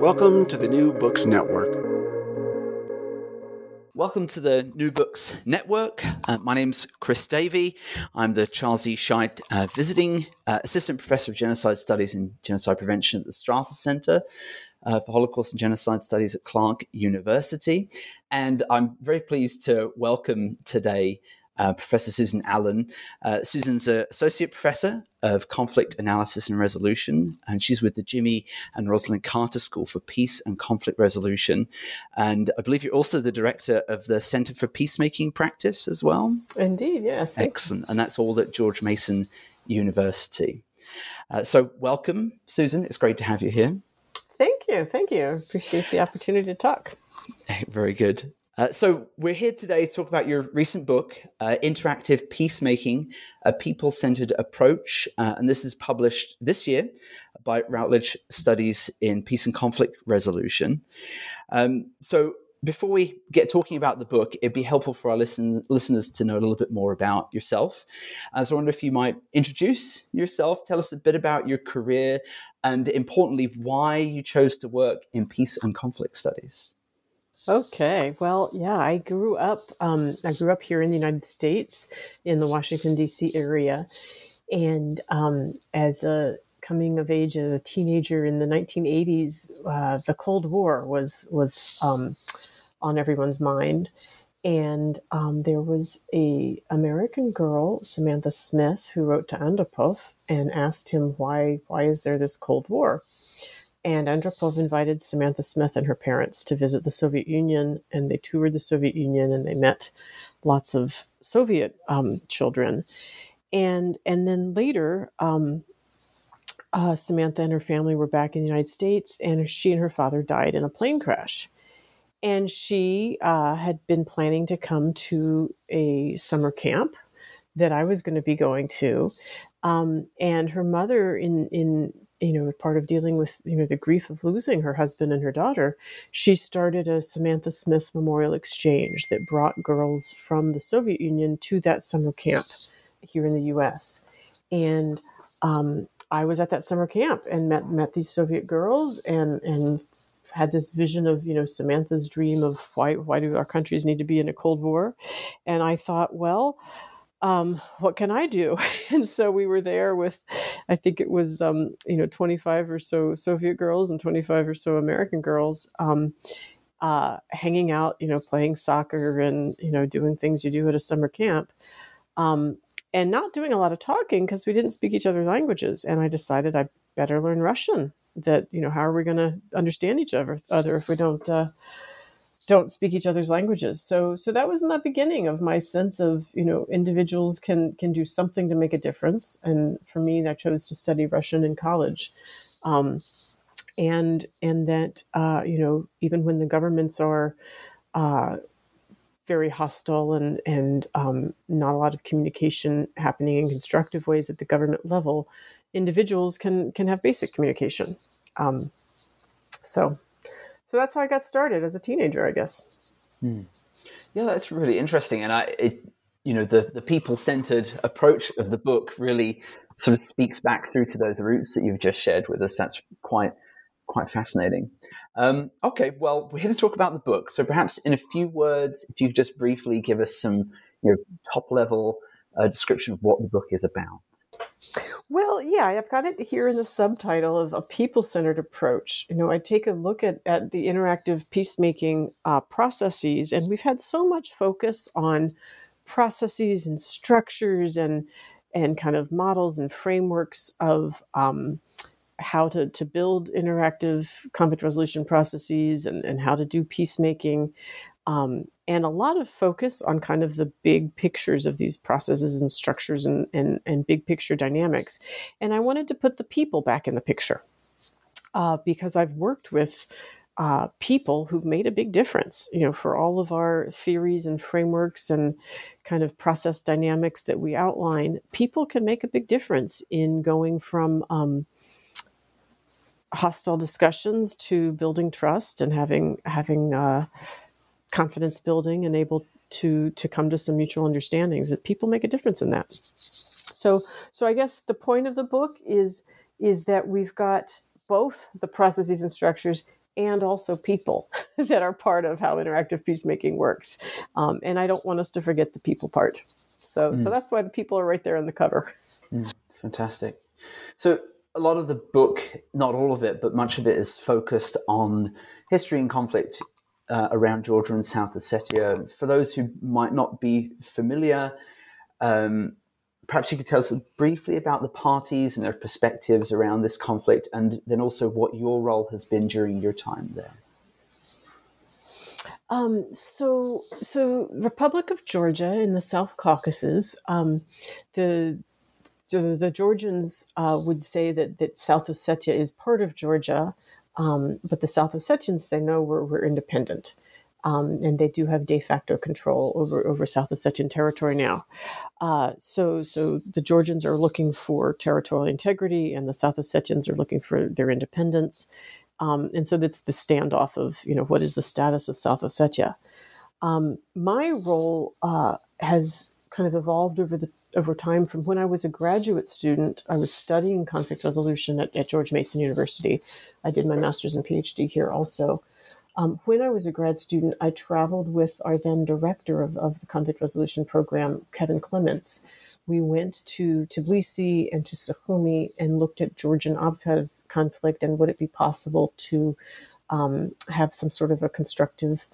Welcome to the New Books Network. Welcome to the New Books Network. Uh, my name's Chris Davey. I'm the Charles E. Scheidt uh, visiting uh, assistant professor of genocide studies and genocide prevention at the Strassler Center uh, for Holocaust and Genocide Studies at Clark University. And I'm very pleased to welcome today uh, Professor Susan Allen. Uh, Susan's an associate professor of conflict analysis and resolution, and she's with the Jimmy and Rosalynn Carter School for Peace and Conflict Resolution. And I believe you're also the director of the Center for Peacemaking Practice as well. Indeed, yes. Excellent. And that's all at George Mason University. Uh, so, welcome, Susan. It's great to have you here. Thank you. Thank you. Appreciate the opportunity to talk. Very good. Uh, so, we're here today to talk about your recent book, uh, Interactive Peacemaking A People Centered Approach. Uh, and this is published this year by Routledge Studies in Peace and Conflict Resolution. Um, so, before we get talking about the book, it'd be helpful for our listen, listeners to know a little bit more about yourself. Uh, so, I wonder if you might introduce yourself, tell us a bit about your career, and importantly, why you chose to work in peace and conflict studies. Okay. Well, yeah, I grew up. Um, I grew up here in the United States, in the Washington D.C. area, and um, as a coming of age as a teenager in the 1980s, uh, the Cold War was was um, on everyone's mind, and um, there was a American girl, Samantha Smith, who wrote to Andropov and asked him why why is there this Cold War and Andropov invited Samantha Smith and her parents to visit the Soviet Union, and they toured the Soviet Union and they met lots of Soviet um, children. And and then later, um, uh, Samantha and her family were back in the United States, and she and her father died in a plane crash. And she uh, had been planning to come to a summer camp that I was going to be going to. Um, and her mother, in in you know, part of dealing with, you know, the grief of losing her husband and her daughter, she started a Samantha Smith Memorial Exchange that brought girls from the Soviet Union to that summer camp here in the U.S. And um, I was at that summer camp and met met these Soviet girls and and had this vision of you know Samantha's dream of why why do our countries need to be in a Cold War, and I thought, well um, what can I do? and so we were there with, I think it was, um, you know, 25 or so Soviet girls and 25 or so American girls um, uh, hanging out, you know, playing soccer and, you know, doing things you do at a summer camp. Um, and not doing a lot of talking because we didn't speak each other's languages. And I decided I better learn Russian. That, you know, how are we going to understand each other, other if we don't uh, don't speak each other's languages. So so that was the beginning of my sense of you know individuals can can do something to make a difference. And for me, I chose to study Russian in college. Um, and and that uh, you know even when the governments are uh, very hostile and and um, not a lot of communication happening in constructive ways at the government level, individuals can can have basic communication. Um, so so that's how I got started as a teenager, I guess. Hmm. Yeah, that's really interesting, and I, it, you know, the the people centered approach of the book really sort of speaks back through to those roots that you've just shared with us. That's quite quite fascinating. Um, okay, well, we're here to talk about the book, so perhaps in a few words, if you could just briefly give us some you know top level uh, description of what the book is about. Well, yeah, I've got it here in the subtitle of a people centered approach. You know, I take a look at, at the interactive peacemaking uh, processes, and we've had so much focus on processes and structures and and kind of models and frameworks of um, how to, to build interactive conflict resolution processes and, and how to do peacemaking um, and a lot of focus on kind of the big pictures of these processes and structures and, and, and big picture dynamics. And I wanted to put the people back in the picture. uh, because I've worked with uh, people who've made a big difference, you know, for all of our theories and frameworks and kind of process dynamics that we outline, people can make a big difference in going from um, hostile discussions to building trust and having having uh, confidence building and able to to come to some mutual understandings. That people make a difference in that. So so I guess the point of the book is is that we've got both the processes and structures and also people that are part of how interactive peacemaking works. Um, and I don't want us to forget the people part. So, mm. so that's why the people are right there on the cover. Mm, fantastic. So, a lot of the book, not all of it, but much of it is focused on history and conflict uh, around Georgia and South Ossetia. For those who might not be familiar, um, perhaps you could tell us briefly about the parties and their perspectives around this conflict, and then also what your role has been during your time there. Um, so, so Republic of Georgia in the South Caucasus, um, the, the, the Georgians uh, would say that that South Ossetia is part of Georgia, um, but the South Ossetians say no, we're we're independent. Um, and they do have de facto control over, over South Ossetian territory now. Uh, so, so the Georgians are looking for territorial integrity, and the South Ossetians are looking for their independence. Um, and so that's the standoff of, you know, what is the status of South Ossetia? Um, my role uh, has kind of evolved over the over time from when I was a graduate student. I was studying conflict resolution at, at George Mason University. I did my master's and PhD here also. Um, when I was a grad student, I traveled with our then director of, of the conflict resolution program, Kevin Clements. We went to Tbilisi and to Sukhumi and looked at Georgian Abkhaz conflict and would it be possible to um, have some sort of a constructive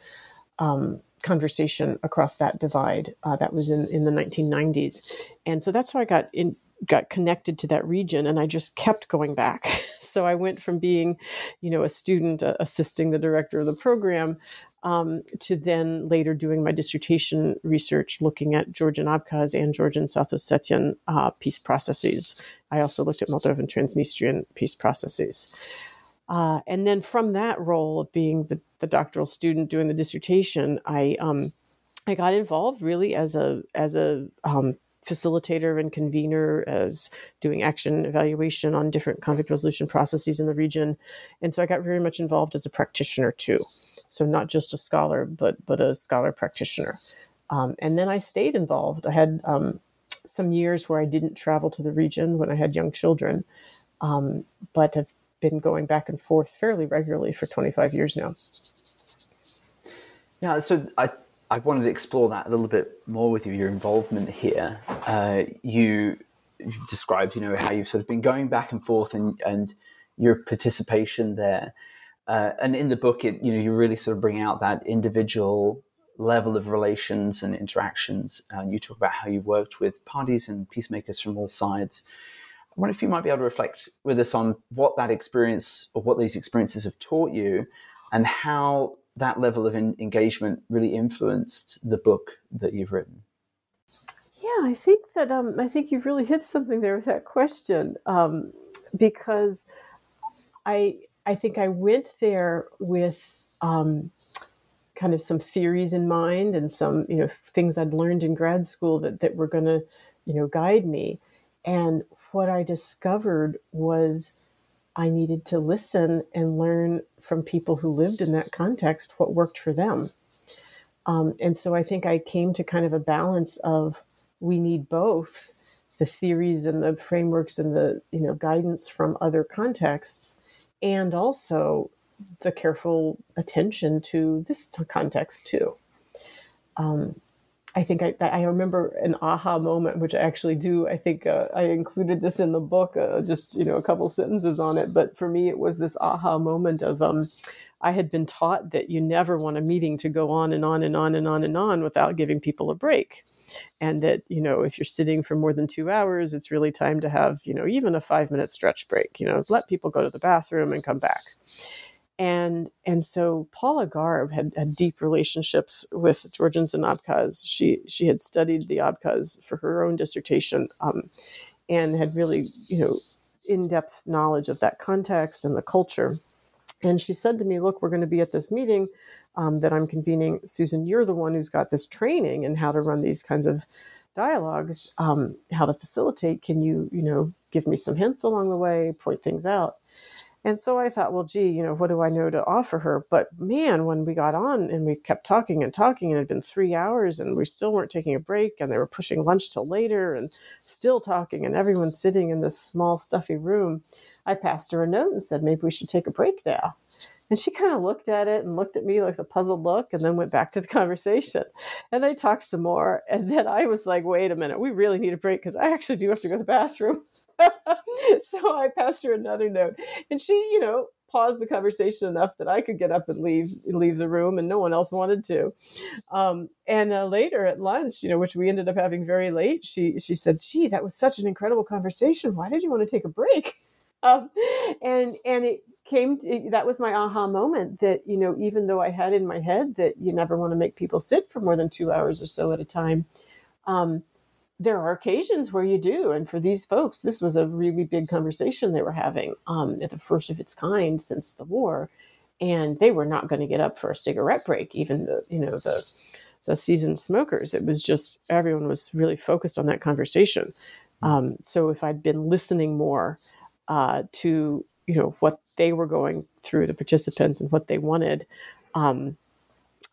um, conversation across that divide. Uh, that was in, in the 1990s. And so that's how I got in, got connected to that region and I just kept going back. so I went from being, you know, a student uh, assisting the director of the program um, to then later doing my dissertation research looking at Georgian Abkhaz and Georgian South Ossetian uh, peace processes. I also looked at Moldovan Transnistrian peace processes. Uh, and then from that role of being the, the doctoral student doing the dissertation, I um, I got involved really as a as a um, facilitator and convener as doing action evaluation on different conflict resolution processes in the region. And so I got very much involved as a practitioner too. So not just a scholar, but but a scholar practitioner. Um, and then I stayed involved. I had um, some years where I didn't travel to the region when I had young children, um, but have been going back and forth fairly regularly for 25 years now. Yeah, so I I wanted to explore that a little bit more with you. Your involvement here. Uh, you, described, you know, how you've sort of been going back and forth, and and your participation there. Uh, and in the book, it you know you really sort of bring out that individual level of relations and interactions. And you talk about how you worked with parties and peacemakers from all sides. I wonder if you might be able to reflect with us on what that experience or what these experiences have taught you, and how that level of in- engagement really influenced the book that you've written? Yeah, I think that um, I think you've really hit something there with that question um, because I I think I went there with um, kind of some theories in mind and some you know things I'd learned in grad school that that were going to you know guide me, and what I discovered was I needed to listen and learn from people who lived in that context what worked for them. Um, and so I think I came to kind of a balance of we need both the theories and the frameworks and the you know guidance from other contexts, and also the careful attention to this context too. Um, I think I, I remember an aha moment, which I actually do. I think uh, I included this in the book, uh, just you know a couple sentences on it. But for me, it was this aha moment of um, I had been taught that you never want a meeting to go on and on and on and on and on without giving people a break, and that you know if you're sitting for more than two hours, it's really time to have you know even a five minute stretch break. You know, let people go to the bathroom and come back and and so Paula Garb had, had deep relationships with Georgians and Abkhaz. She she had studied the Abkhaz for her own dissertation, um, and had really you know in depth knowledge of that context and the culture. And she said to me, Look, we're going to be at this meeting um, that I'm convening. Susan, you're the one who's got this training in how to run these kinds of dialogues, um, how to facilitate. Can you, you know, give me some hints along the way, point things out? And so I thought, well, gee, you know, what do I know to offer her? But man, when we got on and we kept talking and talking, and it had been three hours and we still weren't taking a break, and they were pushing lunch till later and still talking, and everyone's sitting in this small, stuffy room, I passed her a note and said, maybe we should take a break now. And she kind of looked at it and looked at me like a puzzled look and then went back to the conversation. And they talked some more. And then I was like, wait a minute, we really need a break because I actually do have to go to the bathroom. so I passed her another note. And she, you know, paused the conversation enough that I could get up and leave leave the room, and no one else wanted to. Um, and uh, later at lunch, you know, which we ended up having very late, she she said, "Gee, that was such an incredible conversation. Why did you want to take a break?" Um, and and it came to, that was my aha moment that you know even though I had in my head that you never want to make people sit for more than two hours or so at a time. Um, there are occasions where you do. And for these folks, this was a really big conversation they were having um, at the first of its kind since the war. And they were not going to get up for a cigarette break, even the, you know, the, the seasoned smokers. It was just everyone was really focused on that conversation. Um, so if I'd been listening more uh, to, you know, what they were going through, the participants and what they wanted, um,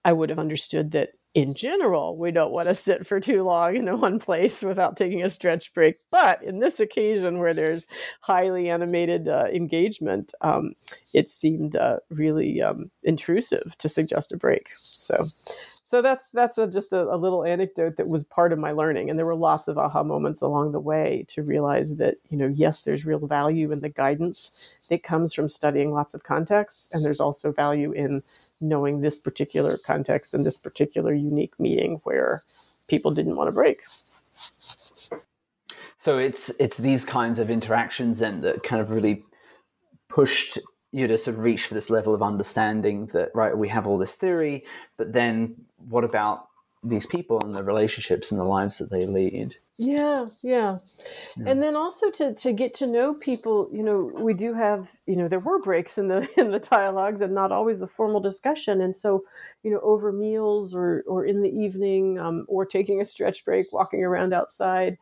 I would have understood that in general, we don't want to sit for too long in one place without taking a stretch break. But in this occasion, where there's highly animated uh, engagement, um, it seemed uh, really um, intrusive to suggest a break. So, so that's that's a, just a, a, little anecdote that was part of my learning and there were lots of aha moments along the way to realize that you know yes there's real value in the guidance that comes from studying lots of contexts and there's also value in knowing this particular context and this particular unique meeting where people didn't want to break. So it's it's these kinds of interactions and that kind of really pushed you to sort of reach for this level of understanding that right we have all this theory but then what about these people and the relationships and the lives that they lead? Yeah, yeah. Yeah. And then also to to get to know people you know we do have you know there were breaks in the in the dialogues and not always the formal discussion. And so you know over meals or or in the evening um, or taking a stretch break walking around outside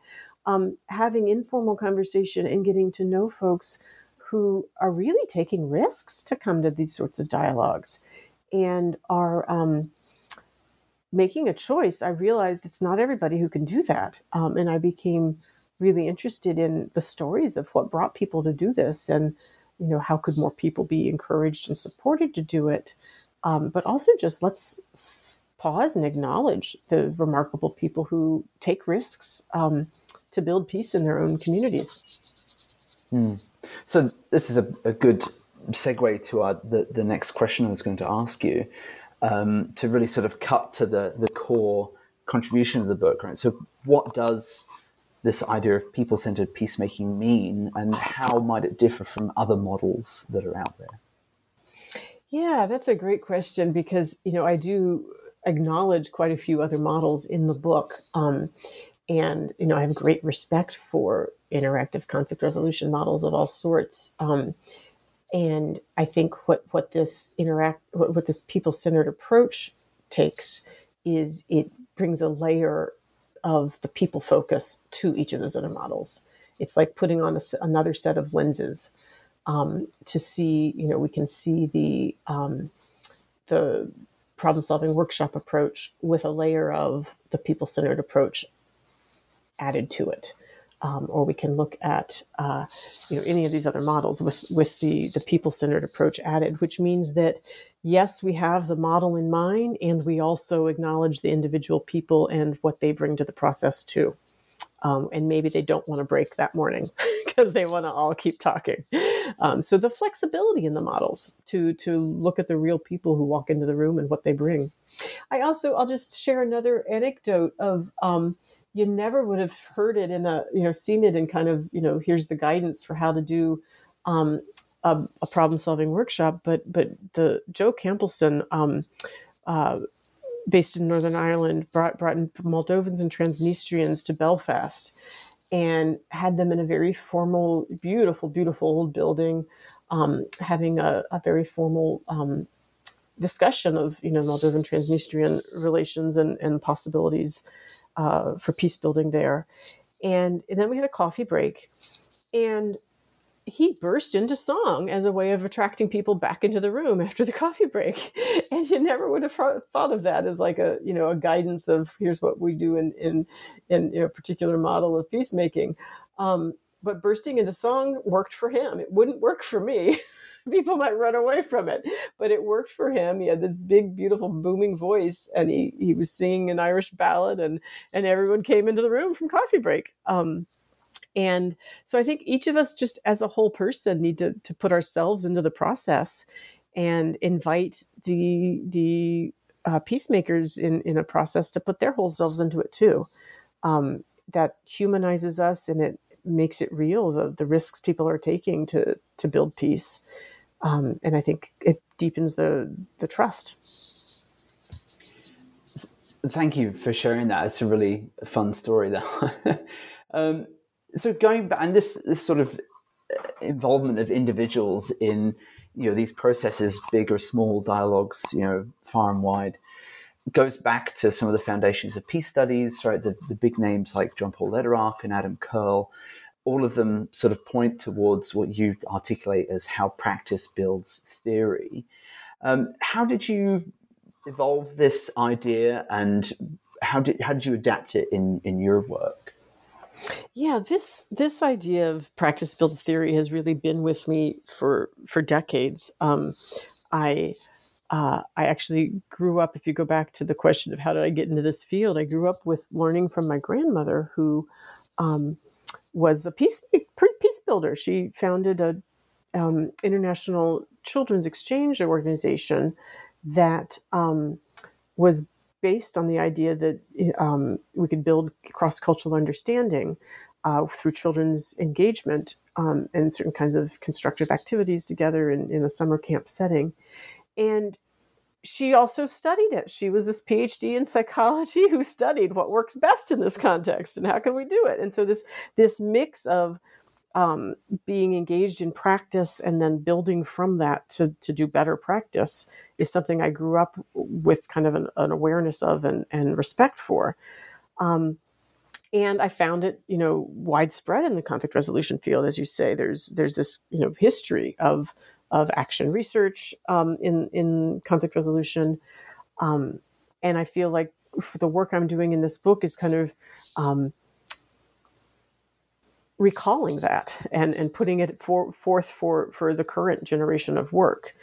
um, having informal conversation and getting to know folks who are really taking risks to come to these sorts of dialogues and are um, making a choice. I realized it's not everybody who can do that. Um, and I became really interested in the stories of what brought people to do this and you know how could more people be encouraged and supported to do it um, but also just let's pause and acknowledge the remarkable people who take risks um, to build peace in their own communities Hmm. So this is a, a, good segue to our, the, the next question I was going to ask you um, to really sort of cut to the, the core contribution of the book, right? So what does this idea of people-centered peacemaking mean and how might it differ from other models that are out there? Yeah, that's a great question because, you know, I do acknowledge quite a few other models in the book. Um, and, you know, I have great respect for interactive conflict resolution models of all sorts. Um, and I think what what this interact what, what this people centered approach takes is it brings a layer of the people focus to each of those other models. It's like putting on a, another set of lenses um, to see. You know, we can see the um, the problem solving workshop approach with a layer of the people centered approach added to it um, or we can look at uh, you know any of these other models with with the the people centered approach added, which means that yes, we have the model in mind, and we also acknowledge the individual people and what they bring to the process too. Um, and maybe they don't want to break that morning because they want to all keep talking. Um, so the flexibility in the models to to look at the real people who walk into the room and what they bring. I also I'll just share another anecdote of um, you never would have heard it in a you know seen it in kind of you know here's the guidance for how to do um, a, a, problem solving workshop but but the joe camplisson um, uh, based in northern ireland brought brought in moldovans and transnistrians to belfast and had them in a very formal, beautiful, beautiful old building, um, having a, a, very formal um, discussion of you know Moldovan Transnistrian relations and, and possibilities uh, for peace building there. And, and then we had a coffee break, and he burst into song as a way of attracting people back into the room after the coffee break and you never would have thought of that as like a you know a guidance of here's what we do in in in a particular model of peacemaking um, but bursting into song worked for him. It wouldn't work for me. People might run away from it but it worked for him. He had this big beautiful booming voice and he he was singing an irish ballad and and everyone came into the room from coffee break. Um, and so I think each of us, just as a whole person, need to, to put ourselves into the process and invite the the uh, peacemakers in, in a process to put their whole selves into it too. Um, that humanizes us and it makes it real the, the risks people are taking to to build peace. Um, and I think it deepens the the trust. Thank you for sharing that. It's a really fun story. That um, so going back and this this sort of uh, involvement of individuals in you know these processes big or small dialogues you know far and wide goes back to some of the foundations of peace studies right? The, the big names like john paul lederach and adam curle all of them sort of point towards what you articulate as how practice builds theory. Um, how did you evolve this idea and how did how did you adapt it in in your work? Yeah, this this idea of practice builds theory has really been with me for for decades. Um, I uh, I actually grew up. If you go back to the question of how did I get into this field, I grew up with learning from my grandmother, who um, was a peace peace builder. She founded a um, international children's exchange organization that um, was based on the idea that um, we could build cross cultural understanding uh, through children's engagement um, and certain kinds of constructive activities together in, in a summer camp setting. And she also studied it. She was this PhD in psychology who studied what works best in this context and how can we do it. And so this this mix of um, being engaged in practice and then building from that to, to do better practice is something I grew up with kind of an, an awareness of and, and respect for. Um, and I found it, you know, widespread in the conflict resolution field. As you say, there's there's this, you know, history of of action research um, in in conflict resolution, um, and I feel like the work I'm doing in this book is kind of um, recalling that and, and putting it for, forth for, for the current generation of work.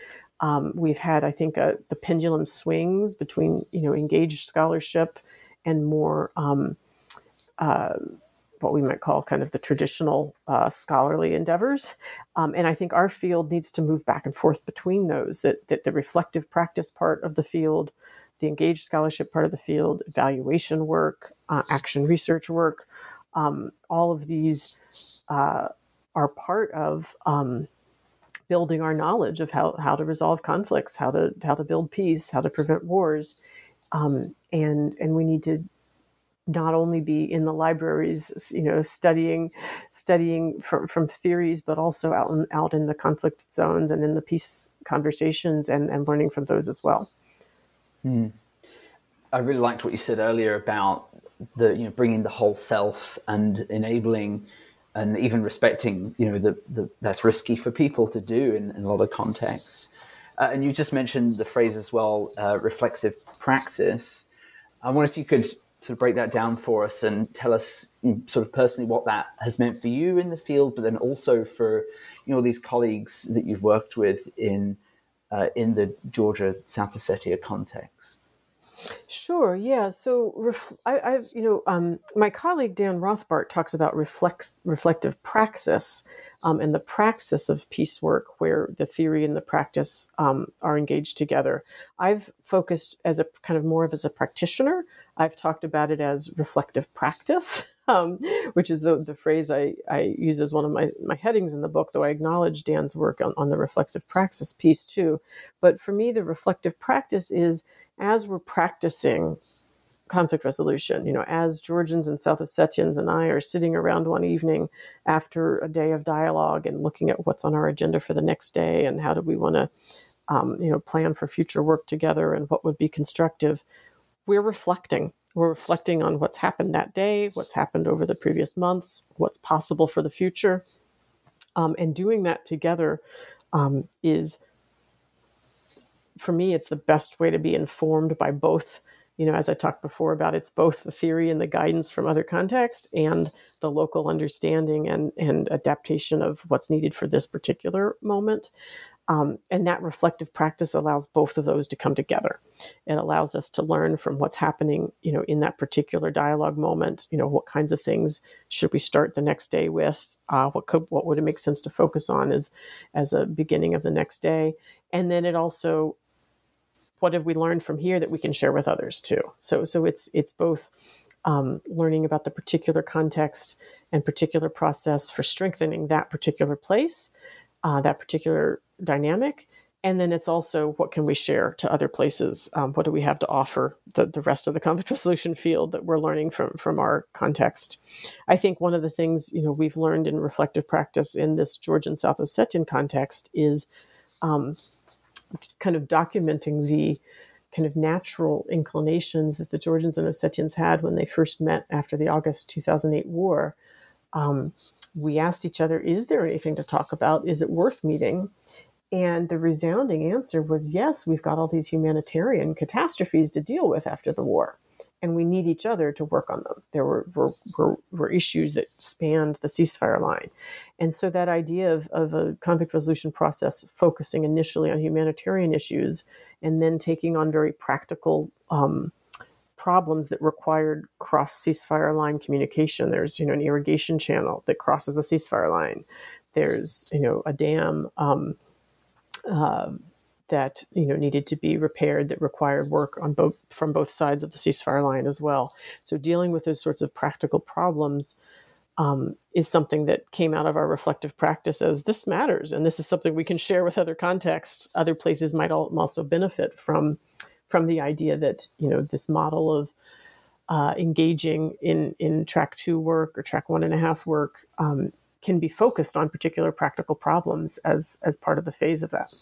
Um, we've had, I think, uh, the pendulum swings between you know engaged scholarship and more um, uh, what we might call kind of the traditional uh, scholarly endeavors. Um, and I think our field needs to move back and forth between those. That that the reflective practice part of the field, the engaged scholarship part of the field, evaluation work, uh, action research work, um, all of these uh, are part of um, building our knowledge of how, how to resolve conflicts, how to how to build peace, how to prevent wars, um, and and we need to not only be in the libraries, you know, studying studying from, from theories, but also out in, out in the conflict zones and in the peace conversations and, and learning from those as well. Hmm. I really liked what you said earlier about the you know bringing the whole self and enabling and even respecting, you know, the, the that's risky for people to do in, in a lot of contexts. Uh, and you just mentioned the phrase as well, uh, reflexive praxis. I wonder if you could sort of break that down for us and tell us sort of personally what that has meant for you in the field, but then also for you know these colleagues that you've worked with in uh, in the Georgia South Ossetia context. Sure. Yeah. So ref- I, have you know, um, my colleague Dan Rothbart talks about reflex, reflective praxis um, and the praxis of peace work, where the theory and the practice um, are engaged together. I've focused as a kind of more of as a practitioner. I've talked about it as reflective practice. Um, which is the, the phrase I, I use as one of my, my headings in the book, though I acknowledge Dan's work on, on the reflective praxis piece too. But for me, the reflective practice is as we're practicing conflict resolution. You know, as Georgians and South Ossetians and I are sitting around one evening after a day of dialogue and looking at what's on our agenda for the next day and how do we want to, um, you know, plan for future work together and what would be constructive, we're reflecting. We're reflecting on what's happened that day, what's happened over the previous months, what's possible for the future. Um, and doing that together um, is, for me, it's the best way to be informed by both you know, as I talked before about, it's both the theory and the guidance from other context and the local understanding and, and adaptation of what's needed for this particular moment. Um, and that reflective practice allows both of those to come together. It allows us to learn from what's happening, you know, in that particular dialogue moment. You know, what kinds of things should we start the next day with? Uh, what could what would it make sense to focus on as as a beginning of the next day? And then it also what have we learned from here that we can share with others too so so it's it's both um, learning about the particular context and particular process for strengthening that particular place uh, that particular dynamic. And then it's also what can we share to other places? Um, what do we have to offer the, the rest of the conflict resolution field that we're learning from from our context? I think one of the things you know we've learned in reflective practice in this georgian south ossetian context is um, kind of documenting the kind of natural inclinations that the Georgians and Ossetians had when they first met after the August 2008 war. Um, we asked each other, Is there anything to talk about? Is it worth meeting? And the resounding answer was yes, we've got all these humanitarian catastrophes to deal with after the war and we need each other to work on them. There were, were, were, were, issues that spanned the ceasefire line. And so that idea of, of a conflict resolution process focusing initially on humanitarian issues and then taking on very practical um, problems that required cross ceasefire line communication. There's, you know, an irrigation channel that crosses the ceasefire line. There's, you know, a dam um, uh, that you know needed to be repaired that required work on both from both sides of the ceasefire line as well. So dealing with those sorts of practical problems um, is something that came out of our reflective practice as this matters, and this is something we can share with other contexts. Other places might also benefit from from the idea that you know this model of uh, engaging in in track two work or track one and a half work um, can be focused on particular practical problems as as part of the phase of that.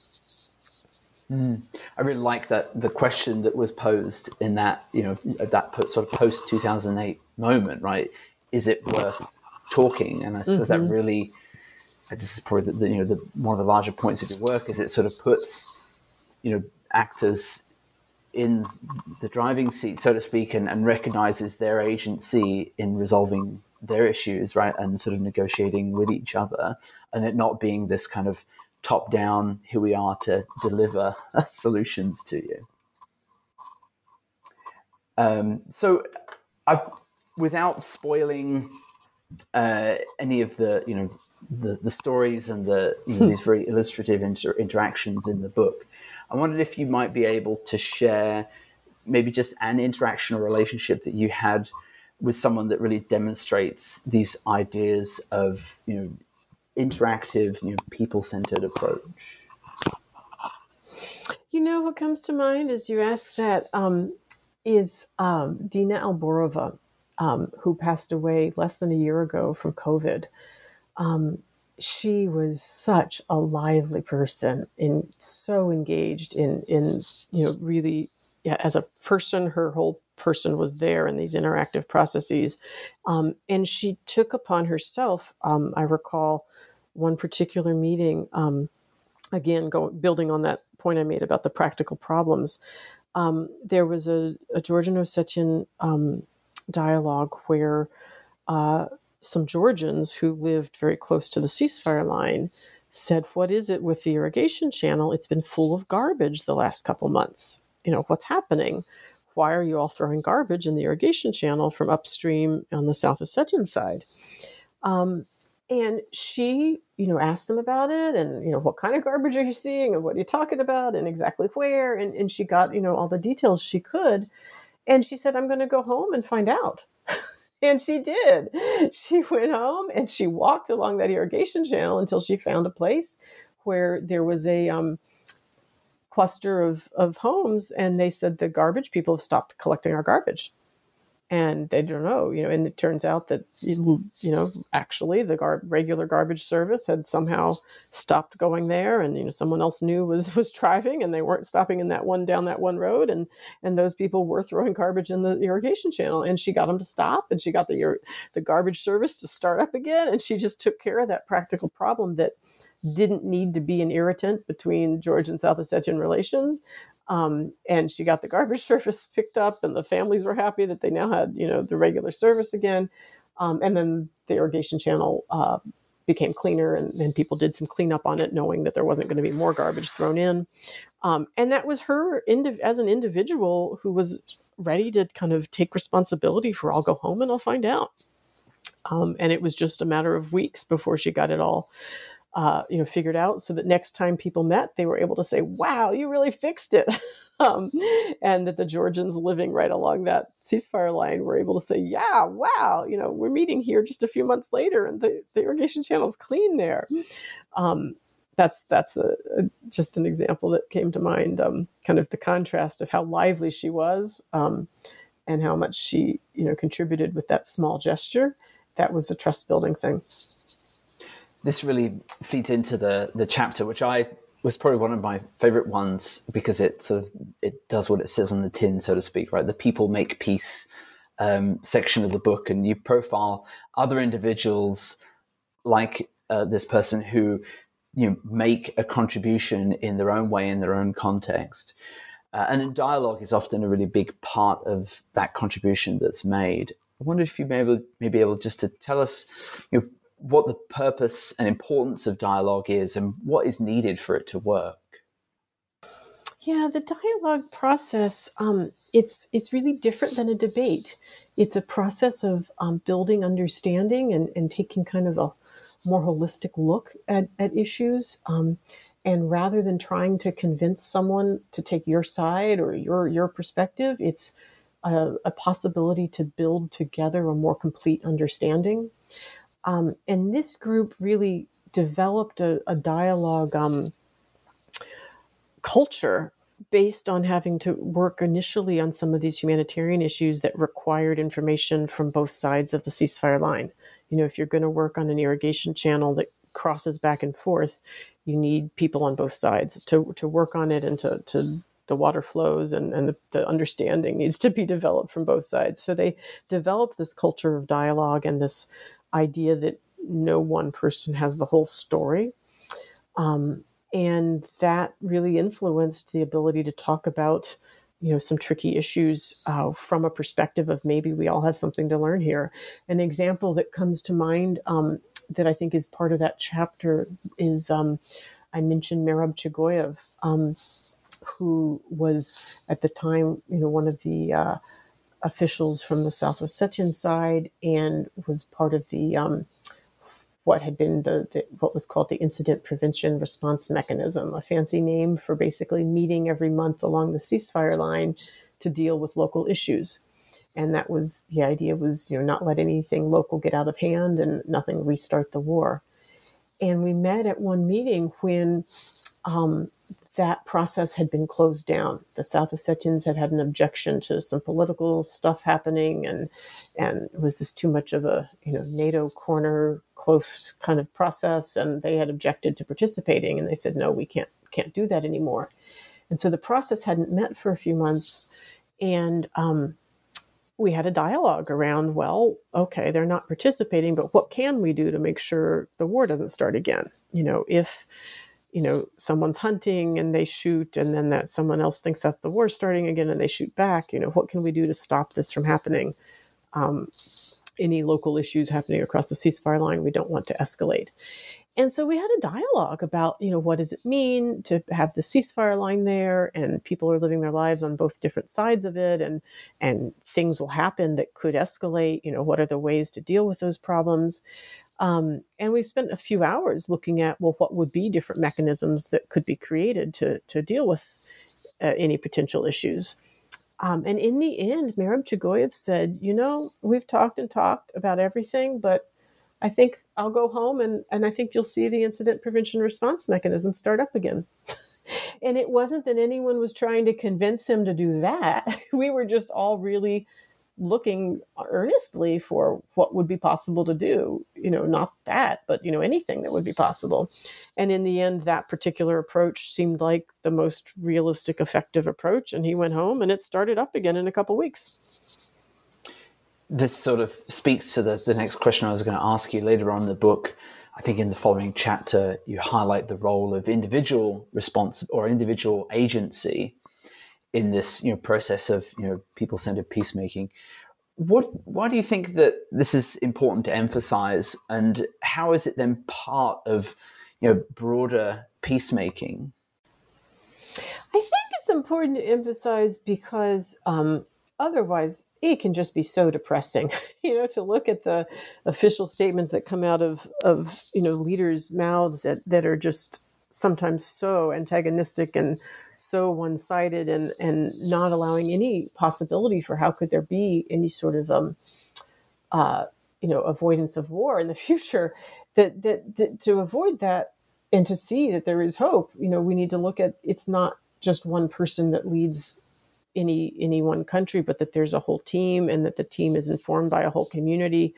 Mm. I really like that the question that was posed in that you know that sort of post two thousand eight moment, right? Is it worth talking? And I suppose mm-hmm. that really this is probably the, the, you know the, one of the larger points of your work is it sort of puts you know actors in the driving seat, so to speak, and, and recognizes their agency in resolving their issues, right, and sort of negotiating with each other, and it not being this kind of top down, here we are to deliver solutions to you. Um, so, I, without spoiling uh, any of the, you know, the, the stories and the you know, these very illustrative inter- interactions in the book, I wondered if you might be able to share maybe just an interaction or relationship that you had with someone that really demonstrates these ideas of you know interactive, you know, people-centered approach? You know what comes to mind as you ask that um, is um, Dina Alborova, um, who passed away less than a year ago from COVID. Um, she was such a lively person and so engaged in in you know really yeah, as a person her whole person was there in these interactive processes. Um, and she took upon herself um, i recall one particular meeting, um, again, go, building on that point I made about the practical problems, um, there was a, a Georgian Ossetian um, dialogue where uh, some Georgians who lived very close to the ceasefire line said, What is it with the irrigation channel? It's been full of garbage the last couple months. You know, what's happening? Why are you all throwing garbage in the irrigation channel from upstream on the South Ossetian side? Um, and she, you know, asked them about it and, you know, what kind of garbage are you seeing and what are you talking about and exactly where. And, and she got, you know, all the details she could. And she said, I'm going to go home and find out. And she did. She went home and she walked along that irrigation channel until she found a place where there was a um, cluster of, of homes. And they said, the garbage people have stopped collecting our garbage and they don't know, you know, and it turns out that, you know, actually the gar- regular garbage service had somehow stopped going there and, you know, someone else knew was, was driving and they weren't stopping in that one, down that one road. And, and those people were throwing garbage in the irrigation channel and she got them to stop and she got the, the garbage service to start up again. And she just took care of that practical problem that didn't need to be an irritant between George and South Ossetian relations, um, and she got the garbage service picked up, and the families were happy that they now had, you know, the regular service again. Um, and then the irrigation channel uh, became cleaner, and, people did some cleanup on it, knowing that there wasn't going to be more garbage thrown in. Um, and that was her indiv- as an individual who was ready to kind of take responsibility for. I'll go home and I'll find out. Um, and it was just a matter of weeks before she got it all uh, you know, figured out so that next time people met, they were able to say, wow, you really fixed it. um, and that the Georgians living right along that ceasefire line were able to say, yeah, wow, you know, we're meeting here just a few months later and the, the irrigation channel's clean there. Um, that's that's a, a, just an example that came to mind, um, kind of the contrast of how lively she was um, and how much she, you know, contributed with that small gesture. That was the trust building thing this really feeds into the the chapter, which I was probably one of my favorite ones because it sort of it does what it says on the tin, so to speak, right? The people make peace um, section of the book, and you profile other individuals like uh, this person who you know, make a contribution in their own way in their own context. Uh, and then dialogue is often a really big part of that contribution that's made. I wonder if you may, able, may be able just to tell us you know, what the purpose and importance of dialogue is and what is needed for it to work. Yeah, the dialogue process um, it's it's really different than a debate. It's a process of um, building understanding and, and taking kind of a more holistic look at, at issues. Um, and rather than trying to convince someone to take your side or your your perspective, it's a, a possibility to build together a more complete understanding. Um, and this group really developed a, a dialogue um, culture based on having to work initially on some of these humanitarian issues that required information from both sides of the ceasefire line. You know, if you're going to work on an irrigation channel that crosses back and forth, you need people on both sides to, to work on it and to, to the water flows and, and the, the understanding needs to be developed from both sides. So they developed this culture of dialogue and this idea that no one person has the whole story. Um, and that really influenced the ability to talk about you know some tricky issues uh, from a perspective of maybe we all have something to learn here an example that comes to mind um, that i think is part of that chapter is um, i mentioned merab chigoyev um, who was at the time you know one of the uh, officials from the South Ossetian side and was part of the um, what had been the, the, what was called the incident prevention response mechanism, a fancy name for basically meeting every month along the ceasefire line to deal with local issues. And that was the idea was you know not let anything local get out of hand and nothing restart the war. And we met at one meeting when um, that process had been closed down. The South Ossetians had had an objection to some political stuff happening, and and was this too much of a you know NATO corner close kind of process? And they had objected to participating, and they said no, we can't can't do that anymore. And so the process hadn't met for a few months, and um, we had a dialogue around well okay they're not participating but what can we do to make sure the war doesn't start again you know if you know someone's hunting and they shoot and then that someone else thinks that's the war starting again and they shoot back you know what can we do to stop this from happening? Um, any local issues happening across the ceasefire line we don't want to escalate. And so we had a dialogue about you know what does it mean to have the ceasefire line there? And people are living their lives on both different sides of it and and things will happen that could escalate you know what are the ways to deal with those problems um, and we spent a few hours looking at well, what would be different mechanisms that could be created to to deal with uh, any potential issues. Um, and in the end, Merab Chigoyev said, "You know, we've talked and talked about everything, but I think I'll go home and and I think you'll see the incident prevention response mechanism start up again." and it wasn't that anyone was trying to convince him to do that. we were just all really looking earnestly for what would be possible to do you know not that but you know anything that would be possible. And in the end that particular approach seemed like the most realistic effective approach and he went home and it started up again in a couple weeks. This sort of speaks to the, the next question i was going to ask you later on in the book. I think in the following chapter you highlight the role of individual response or individual agency in this you know process of you know people centered peacemaking. What why do you think that this is important to emphasize, and how is it then part of you know broader peacemaking? I think it's important to emphasize because um, otherwise it can just be so depressing you know to look at the official statements that come out of of you know leaders mouths that, that are just sometimes so antagonistic and so one-sided and and not allowing any possibility for how could there be any sort of um, uh, you know avoidance of war in the future that, that that to avoid that and to see that there is hope you know we need to look at it's not just one person that leads any any one country but that there's a whole team and that the team is informed by a whole community.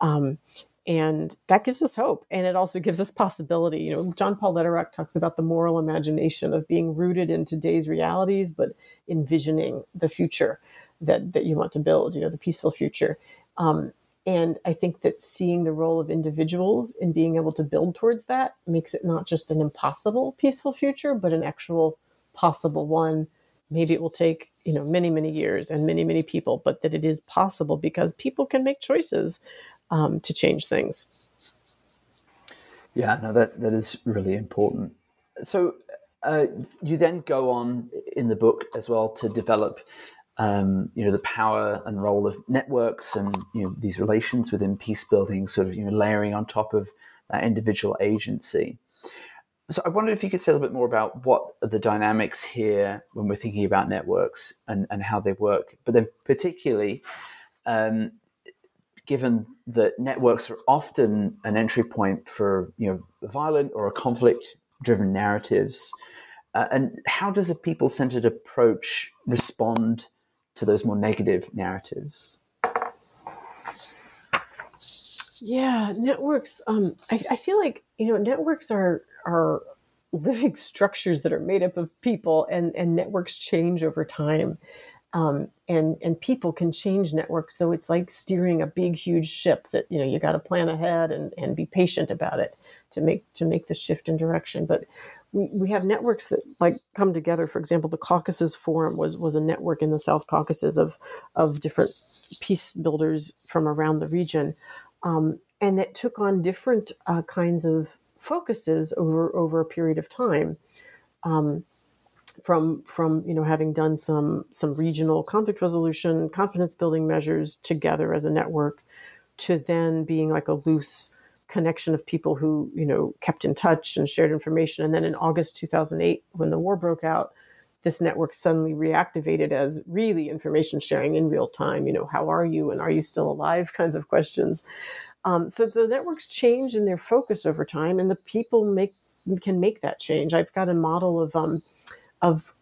Um, and that gives us hope and it also gives us possibility. You know john paul lederach talks about the moral imagination of being rooted in today's realities but envisioning the future that that you want to build you know the peaceful future. Um, and i think that seeing the role of individuals in being able to build towards that makes it not just an impossible peaceful future but an actual possible one. Maybe it will take you know many many years and many many people but that it is possible because people can make choices um, to change things. Yeah, no, that that is really important. So uh, you then go on in the book as well to develop, um, you know, the power and role of networks and you know these relations within peace building, sort of you know layering on top of that individual agency. So I wondered if you could say a little bit more about what are the dynamics here when we're thinking about networks and, and how they work, but then particularly um, given that networks are often an entry point for you know violent or conflict driven narratives uh, and how does a people centered approach respond to those more negative narratives? Yeah networks um, I, I feel like you know networks are are living structures that are made up of people and and networks change over time um, and and people can change networks. Though it's like steering a big huge ship that you know you got to plan ahead and, and be patient about it to make to make the shift in direction. But we, we have networks that like come together. For example the caucasus forum was was a network in the south caucasus of of different peace builders from around the region um, and that took on different uh, kinds of focuses over over a period of time. Um, from from you know having done some some regional conflict resolution confidence building measures together as a network to then being like a loose connection of people who you know kept in touch and shared information. And then in august 2008 when the war broke out this network suddenly reactivated as really information sharing in real time you know how are you and are you still alive kinds of questions. Um, so the networks change in their focus over time and the people make can make that change. I've got a model of um, of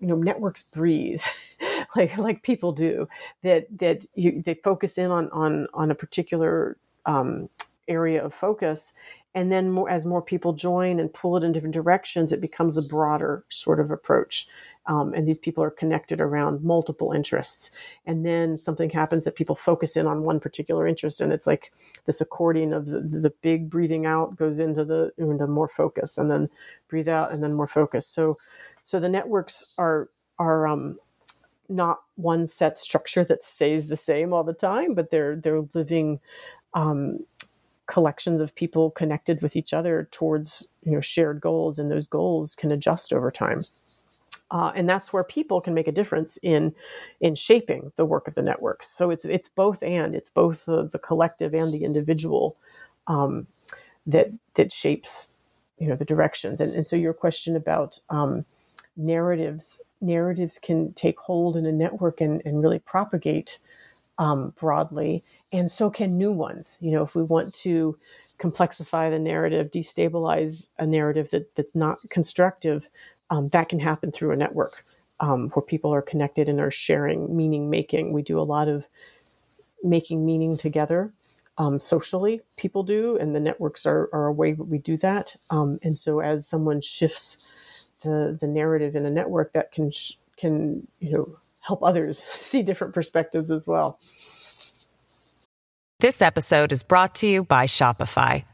you know networks breathe like like people do that that you, they focus in on on on a particular um, area of focus. And then more, as more people join and pull it in different directions it becomes a broader sort of approach. Um, and these people are connected around multiple interests. And then something happens that people focus in on one particular interest and it's like this accordion of the, the big breathing out goes into the into more focus and then breathe out and then more focus. So so the networks are are um, not one set structure that stays the same all the time, but they're they're living um, collections of people connected with each other towards you know shared goals, and those goals can adjust over time. Uh, and that's where people can make a difference in in shaping the work of the networks. So it's it's both and it's both the, the collective and the individual um, that that shapes you know the directions. And, and so your question about um, narratives narratives can take hold in a network and, and really propagate um, broadly, and so can new ones. You know, if we want to complexify the narrative, destabilize a narrative that, that's not constructive, um, that can happen through a network. um, where people are connected and are sharing meaning making. We do a lot of making meaning together um, socially, people do, and the networks are, are a way that we do that. Um, and so, as someone shifts the the narrative in a network, that can can you know help others see different perspectives as well. This episode is brought to you by Shopify.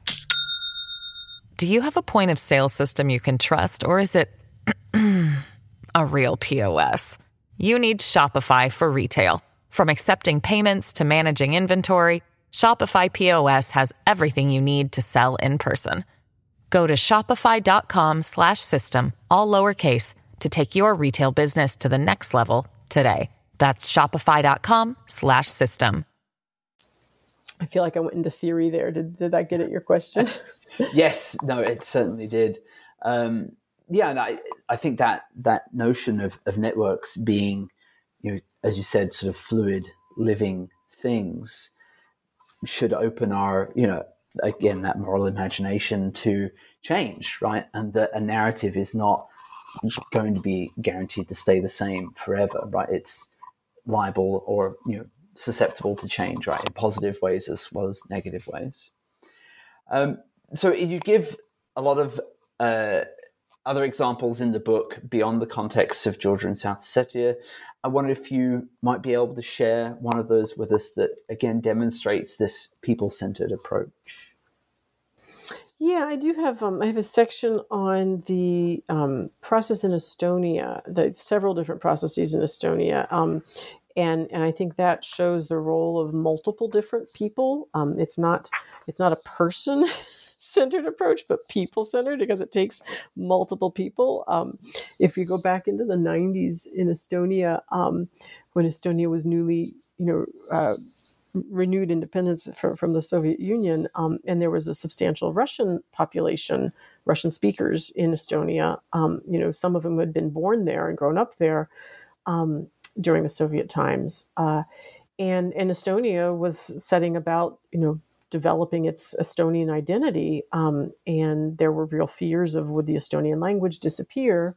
Do you have a point of sale system you can trust, or is it a real POS? You need Shopify for retail. From accepting payments to managing inventory, Shopify POS has everything you need to sell in person. Go to shopify.com slash system, all lowercase to take your retail business to the next level today. That's shopify.com slash system. I feel like I went into theory there. Did did I get at your question? yes, no, it certainly did. Um, yeah, and I I think that that notion of of networks being you know, as you said, sort of fluid, living things should open our, you know, again, that moral imagination to change, right? And that a narrative is not going to be guaranteed to stay the same forever, right? It's liable or, you know, susceptible to change, right? In positive ways as well as negative ways. Um, so you give a lot of uh, other examples in the book beyond the context of Georgia and South Ossetia. I wondered if you might be able to share one of those with us that again demonstrates this people-centered approach. Yeah, I do have. Um, I have a section on the um, process in Estonia. The several different processes in Estonia, um, and and I think that shows the role of multiple different people. Um, it's not it's not a person centered approach, but people centered because it takes multiple people. Um, if you go back into the 90s in Estonia, um, when Estonia was newly, you know, uh, renewed independence for, from the Soviet Union, um, and there was a substantial Russian population, Russian speakers in Estonia. Um, you know, some of them had been born there and grown up there um, during the Soviet times. Uh, and, and Estonia was setting about, you know, developing its Estonian identity. Um, and there were real fears of would the Estonian language disappear.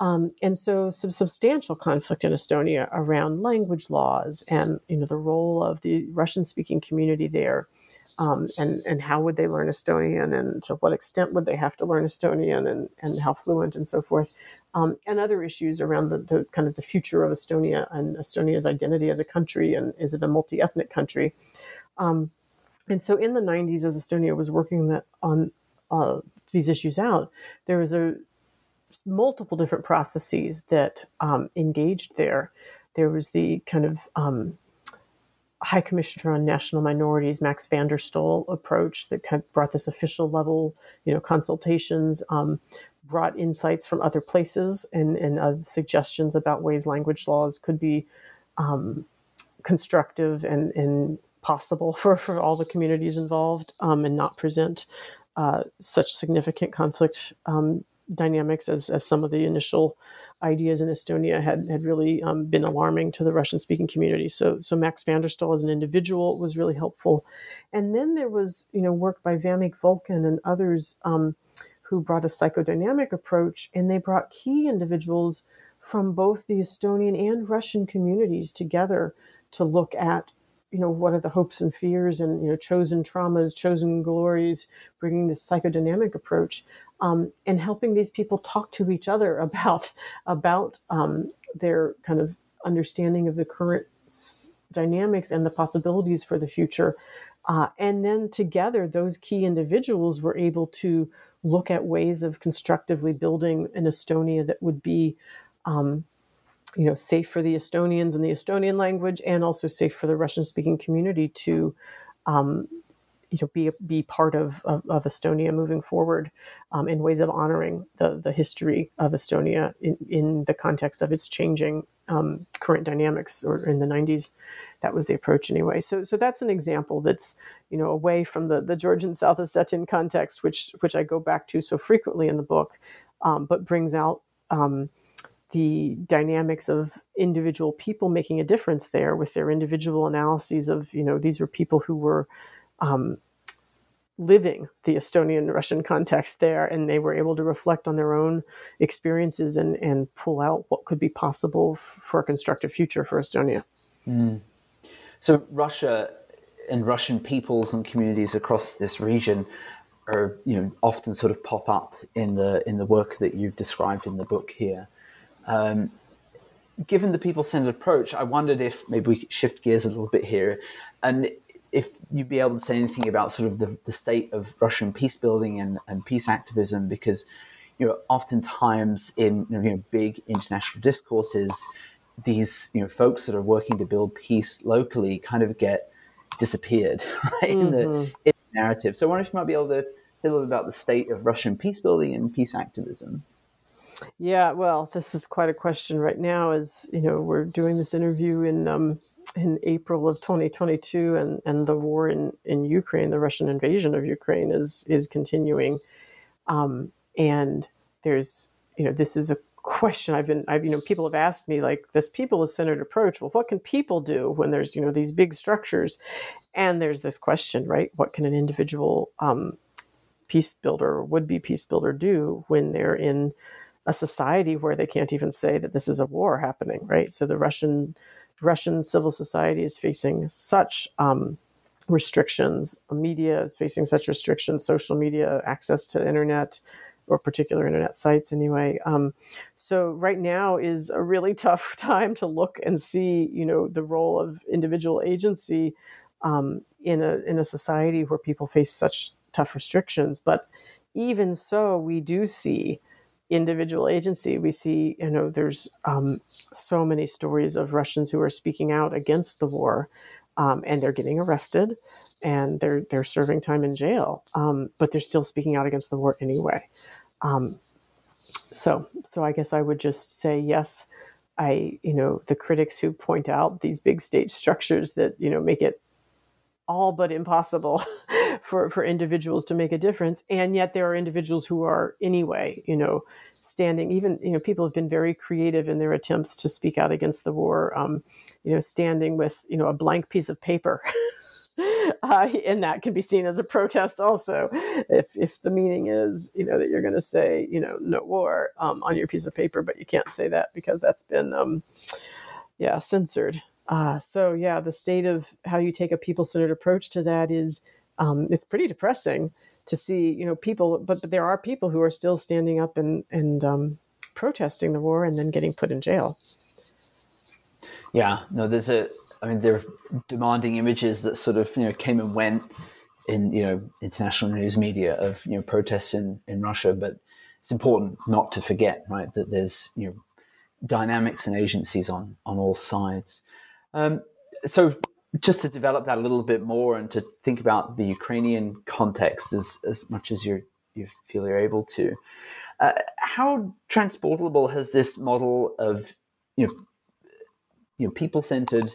Um, and so some substantial conflict in Estonia around language laws and you know the role of the Russian speaking community there. Um, and, and how would they learn Estonian and to what extent would they have to learn Estonian and, and how fluent and so forth. Um, and other issues around the, the, kind of the future of Estonia and Estonia's identity as a country and is it a multi-ethnic country. Um, and so in the 90s, as Estonia was working that on uh, these issues out, there was a multiple different processes that um, engaged there. There was the kind of um, High Commissioner on National Minorities, Max van der Stoel approach that kind of brought this official level, you know, consultations, um, brought insights from other places and, and uh, suggestions about ways language laws could be um, constructive and, and possible for, for all the communities involved um, and not present uh, such significant conflict um, dynamics as, as some of the initial ideas in Estonia had had really um, been alarming to the Russian speaking community. So so Max van der as an individual was really helpful, and then there was you know work by Vamik Volkan and others um, who brought a psychodynamic approach, and they brought key individuals from both the Estonian and Russian communities together to look at you know what are the hopes and fears and you know chosen traumas chosen glories bringing this psychodynamic approach um, and helping these people talk to each other about about um, their kind of understanding of the current dynamics and the possibilities for the future. Uh, and then together those key individuals were able to look at ways of constructively building an estonia that would be um, you know safe for the Estonians and the Estonian language, and also safe for the Russian speaking community to um, you know be be part of, of, of Estonia moving forward um, in ways of honoring the the history of Estonia in, in the context of its changing um, current dynamics or in the 90s that was the approach anyway. So so that's an example that's you know away from the the Georgian South Ossetian context which which I go back to so frequently in the book um, but brings out um, the dynamics of individual people making a difference there with their individual analyses of you know these were people who were um, living the Estonian Russian context there, and they were able to reflect on their own experiences and, and pull out what could be possible for a constructive future for Estonia. Mm. So, Russia and Russian peoples and communities across this region are, you know, often sort of pop up in the in the work that you've described in the book here. Um, given the people-centered approach, I wondered if maybe we could shift gears a little bit here, and if you'd be able to say anything about sort of the, the state of Russian peace building and, and peace activism, because you know oftentimes in you know big international discourses, these you know folks that are working to build peace locally kind of get disappeared right, mm-hmm. in, the, mm-hmm. in, the, narrative. So I wonder if you might be able to say a little bit about the state of Russian peace building and peace activism. Yeah, well, this is quite a question right now. As you know, we're doing this interview in um, in April of 2022, and, and the war in, in Ukraine, the Russian invasion of Ukraine, is is continuing. Um, and there's you know this is a question I've been I've you know people have asked me like this people centered approach. Well, what can people do when there's you know these big structures, and there's this question, right? What can an individual um, peace builder, would be peace builder, do when they're in a society where they can't even say that this is a war happening, right? So the Russian Russian civil society is facing such um, restrictions. Media is facing such restrictions. Social media, access to internet, or particular internet sites anyway. Um, so right now is a really tough time to look and see, you know, the role of individual agency um, in a in a society where people face such tough restrictions. But even so, we do see individual agency. We see, you know, there's um, so many stories of Russians who are speaking out against the war, um, and they're getting arrested, and they're they're serving time in jail, um, but they're still speaking out against the war anyway. Um, so, so I guess I would just say yes. I, you know, the critics who point out these big state structures that you know make it all but impossible for, for individuals to make a difference. And yet there are individuals who are anyway, you know, standing, even, you know, people have been very creative in their attempts to speak out against the war, um, you know, standing with, you know, a blank piece of paper. uh, and that can be seen as a protest also if, if the meaning is you know that you're going to say you know no war um, on your piece of paper but you can't say that because that's been um, yeah censored uh, so yeah, the state of how you take a people-centered approach to that is um, it's pretty depressing to see. You know, people, but, but there are people who are still standing up and and um, protesting the war and then getting put in jail. Yeah, no, there's a. I mean, there are demanding images that sort of you know came and went in you know international news media of you know protests in in Russia, but it's important not to forget, right, that there's you know dynamics and agencies on on all sides. Um, so, just to develop that a little bit more and to think about the Ukrainian context as, as much as you you feel you're able to, uh, how transportable has this model of you know, you know people centered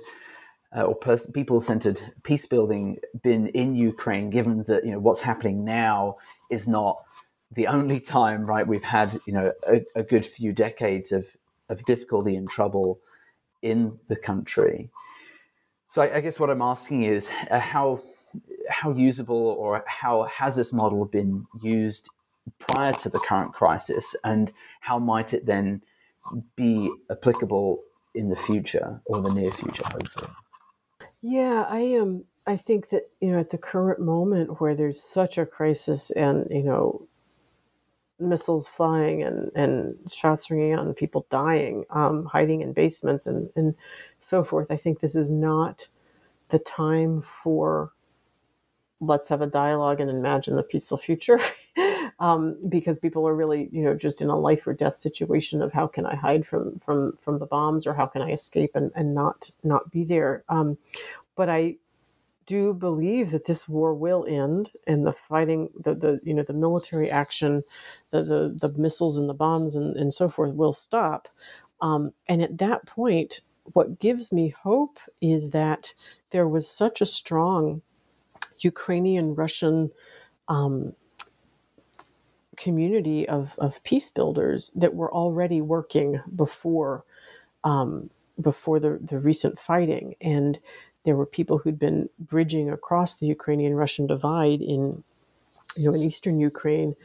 uh, or pers- people centered peace building been in Ukraine, given that you know what's happening now is not the only time, right? We've had you know a, a good few decades of of difficulty and trouble in the country. So I, I guess what I'm asking is uh, how how usable or how has this model been used prior to the current crisis, and how might it then be applicable in the future or the near future, hopefully? Yeah, I am. Um, I think that you know at the current moment where there's such a crisis and you know missiles flying and, and shots ringing out and people dying, um, hiding in basements and, and so forth. I think this is not the time for let's have a dialogue and imagine the peaceful future um, because people are really you know just in a life or death situation of how can i hide from from from the bombs or how can i escape and, and not not be there um, but i do believe that this war will end and the fighting the, the you know the military action the the, the missiles and the bombs and, and so forth will stop. Um, and at that point what gives me hope is that there was such a strong ukrainian russian um, community of, of peace builders that were already working before um, before the, the recent fighting. And there were people who'd been bridging across the Ukrainian Russian divide in you know, in eastern Ukraine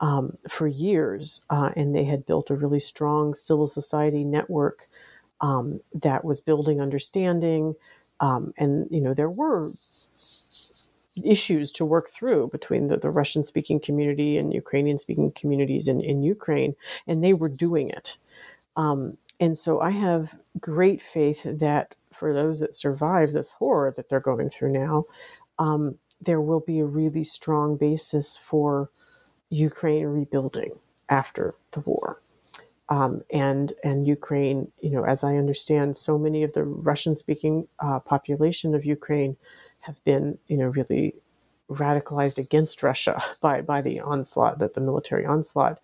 um, for years, uh, and they had built a really strong civil society network um, that was building understanding. Um, and you know, there were issues to work through between the, the Russian speaking community and Ukrainian speaking communities in, in Ukraine, and they were doing it. Um, and so I have great faith that for those that survive this horror that they're going through now, um, there will be a really strong basis for Ukraine rebuilding after the war. Um, and and Ukraine, you know, as I understand, so many of the Russian-speaking uh, population of Ukraine have been, you know, really radicalized against Russia by by the onslaught, that the military onslaught.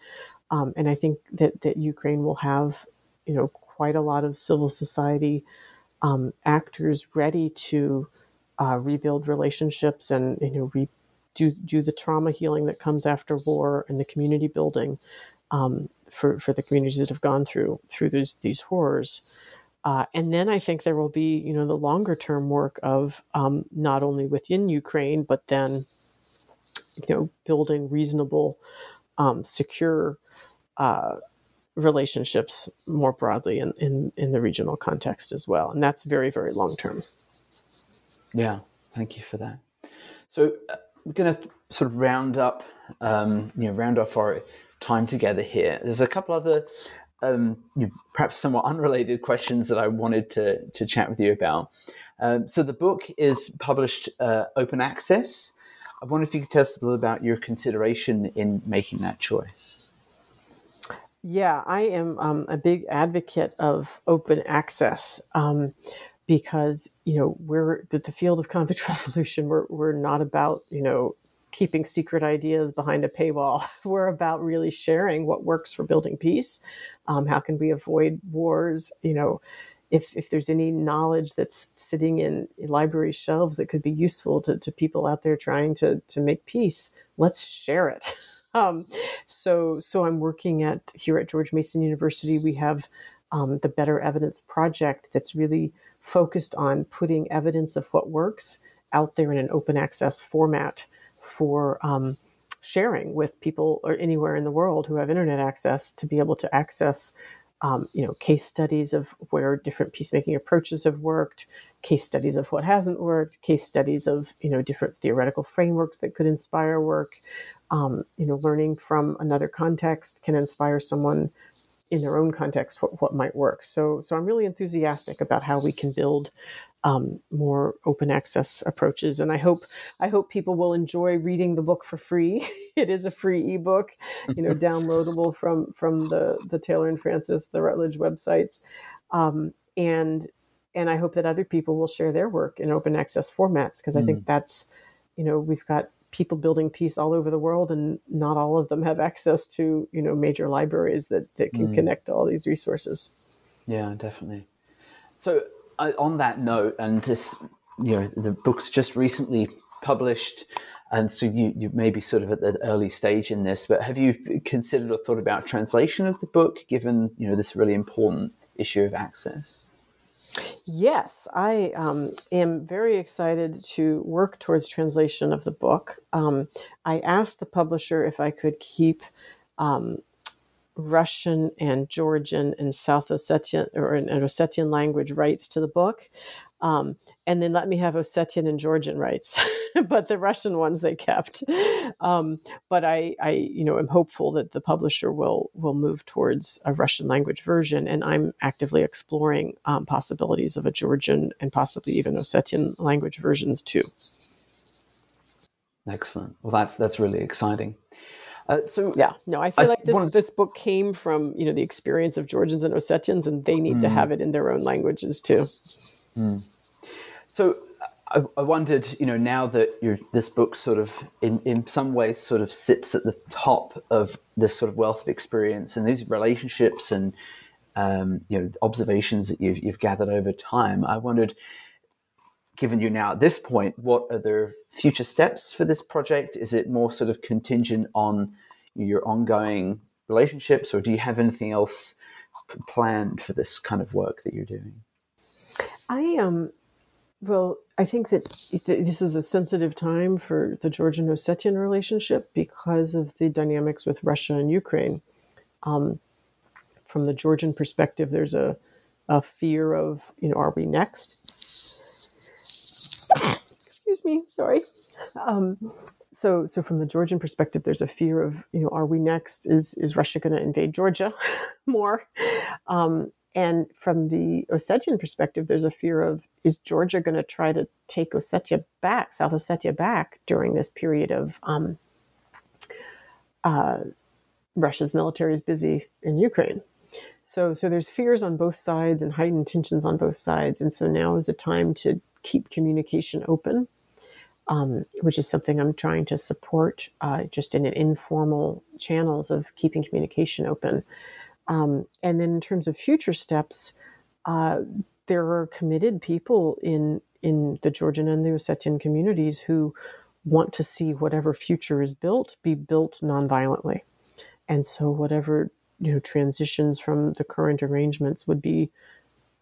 Um, and I think that that Ukraine will have, you know, quite a lot of civil society um, actors ready to uh, rebuild relationships and you know re- do do the trauma healing that comes after war and the community building um, for for the communities that have gone through through these these horrors. Uh, and then I think there will be, you know, the longer term work of um, not only within Ukraine, but then, you know, building reasonable, um, secure uh, relationships more broadly in, in, in the regional context as well. And that's very, very long term. Yeah, thank you for that. So uh, we're going to sort of round up, um, you know, round off our time together here. There's a couple other, um, you know, perhaps somewhat unrelated questions that I wanted to to chat with you about. Um, so the book is published uh, open access. I wonder if you could tell us a little about your consideration in making that choice. Yeah, I am um, a big advocate of open access um, because you know we're the field of conflict resolution. We're we're not about you know keeping secret ideas behind a paywall. We're about really sharing what works for building peace. Um, how can we avoid wars? You know, if, if there's any knowledge that's sitting in library shelves that could be useful to, to people out there trying to, to make peace, let's share it. Um, so, so I'm working at here at George Mason University. We have um, the Better Evidence Project that's really focused on putting evidence of what works out there in an open access format for um, sharing with people or anywhere in the world who have internet access to be able to access um, you know case studies of where different peacemaking approaches have worked case studies of what hasn't worked case studies of you know different theoretical frameworks that could inspire work um, you know learning from another context can inspire someone in their own context what, what might work so so i'm really enthusiastic about how we can build um, more open access approaches. And I hope I hope people will enjoy reading the book for free. it is a free ebook, you know, downloadable from from the the Taylor and Francis, the Routledge websites, um, and and I hope that other people will share their work in open access formats because I think mm. that's you know we've got people building peace all over the world and not all of them have access to you know major libraries that that can mm. connect to all these resources yeah definitely so on that note, and this, you know, the book's just recently published, and so you you may be sort of at the early stage in this, but have you considered or thought about translation of the book, given you know this really important issue of access? Yes, I um, am very excited to work towards translation of the book. Um, I asked the publisher if I could keep um, Russian and Georgian and South Ossetian or an, Ossetian language rights to the book. Um, and then let me have Ossetian and Georgian rights, but the Russian ones they kept. Um, but I, I, you know, am hopeful that the publisher will will move towards a Russian language version, and I'm actively exploring um, possibilities of a Georgian and possibly even Ossetian language versions too. Excellent. Well, that's that's really exciting. Uh, so yeah, no, I feel I like this wanted... this book came from you know the experience of Georgians and Ossetians, and they need mm. to have it in their own languages too. Mm. So I, I, wondered, you know, now that this book sort of in in some ways sort of sits at the top of this sort of wealth of experience and these relationships and um, you know observations that you've you've gathered over time. I wondered given you now at this point, what are the future steps for this project? Is it more sort of contingent on your ongoing relationships, or do you have anything else planned for this kind of work that you're doing? I. Um, well, I think that this is a sensitive time for the Georgian Ossetian relationship because of the dynamics with Russia and Ukraine. Um, from the Georgian perspective, there's a, a fear of, you know, are we next? Excuse me, sorry. Um, so, so from the Georgian perspective, there's a fear of, you know, are we next? Is is Russia going to invade Georgia more? Um, and from the Ossetian perspective, there's a fear of is Georgia going to try to take Ossetia back, South Ossetia back during this period of um, uh, Russia's military is busy in Ukraine. So, so there's fears on both sides and heightened tensions on both sides, and so now is a time to keep communication open, um, which is something I'm trying to support, uh, just in informal channels of keeping communication open. Um, and then in terms of future steps, uh, there are committed people in in the Georgian and the Ossetian communities who want to see whatever future is built be built nonviolently. And so whatever you know transitions from the current arrangements would be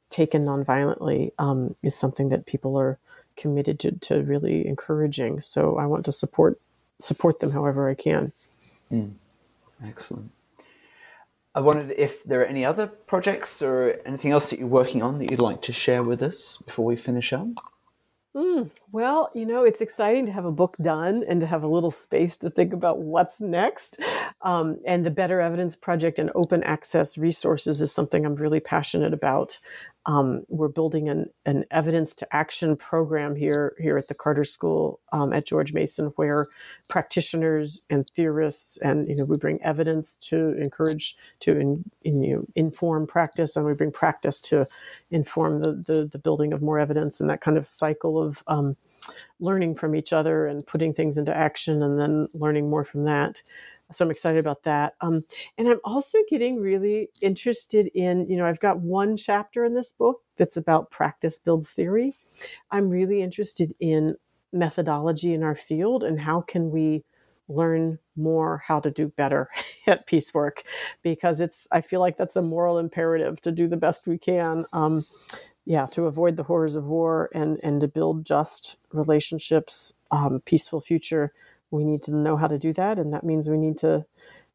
taken nonviolently um, is something that people are committed to, to really encouraging. So I want to support support them however I can. Mm. Excellent. I wondered if there are any other projects or anything else that you're working on that you'd like to share with us before we finish up. Mm, well, you know, it's exciting to have a book done and to have a little space to think about what's next. Um, and the Better Evidence Project and open access resources is something I'm really passionate about. Um, we're building an, an evidence to action program here here at the Carter School um, at George Mason, where practitioners and theorists and you know we bring evidence to encourage to in, in, you know, inform practice, and we bring practice to inform the, the, the building of more evidence, and that kind of cycle of um, learning from each other and putting things into action, and then learning more from that so I'm excited about that. Um, and I'm also getting really interested in, you know, I've got one chapter in this book that's about practice builds theory. I'm really interested in methodology in our field and how can we learn more how to do better at peace work because it's i feel like that's a moral imperative to do the best we can um, yeah to avoid the horrors of war and and to build just relationships um, peaceful future we need to know how to do that and that means we need to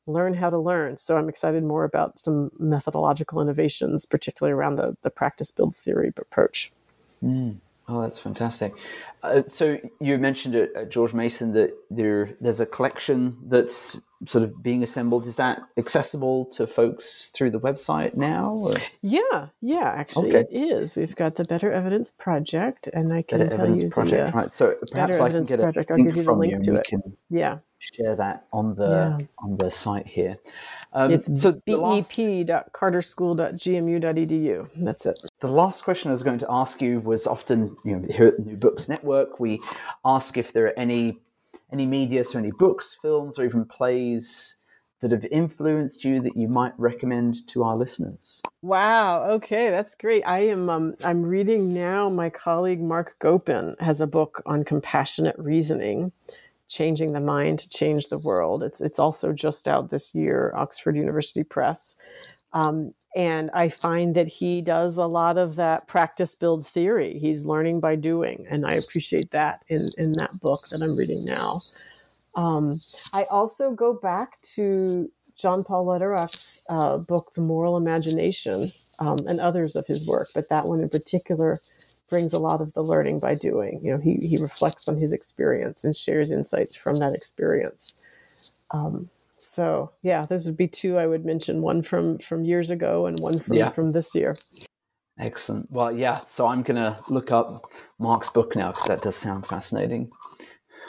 learn how to learn so i'm excited more about some methodological innovations particularly around the, the practice builds theory approach mm. Oh that's fantastic uh, so you mentioned at, George Mason that there there's a collection that's sort of being assembled. Is that accessible to folks through the website now? Or? Yeah, yeah, actually okay. it is. We've got the Better Evidence Project, and I can Better tell Evidence you Project, the, right? So perhaps I can get Project. a I'll link give you the from link you, to and it. we can yeah. share that on the Yeah. on the site here. Um, It's so bep.carterschool.gmu.edu. That's it. the last question I was going to ask you was often, you know, here at New Books Network, we ask if there are any any media, so any books, films, or even plays that have influenced you that you might recommend to our listeners. Wow. Okay, that's great. I am. Um, I'm reading now. My colleague Marc Gopin has a book on compassionate reasoning, changing the mind to change the world. It's it's also just out this year, Oxford University Press. Um, and I find that he does a lot of that practice builds theory. He's learning by doing, and I appreciate that in in that book that I'm reading now. Um, I also go back to John Paul Lederach's uh, book, The Moral Imagination, um, and others of his work, but that one in particular brings a lot of the learning by doing. You know, he, he reflects on his experience and shares insights from that experience. Um, so yeah, those would be two I would mention: one from from years ago and one from Yeah. from this year. Excellent. Well, yeah. So I'm going to look up Marc's book now because that does sound fascinating.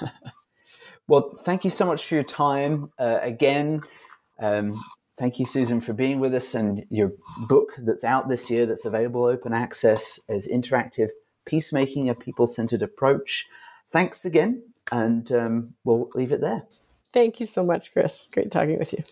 well, thank you so much for your time uh, again. Um, thank you, Susan, for being with us and your book that's out this year that's available open access as interactive peacemaking, a people centered approach. Thanks again, and um, we'll leave it there. Thank you so much, Chris. Great talking with you.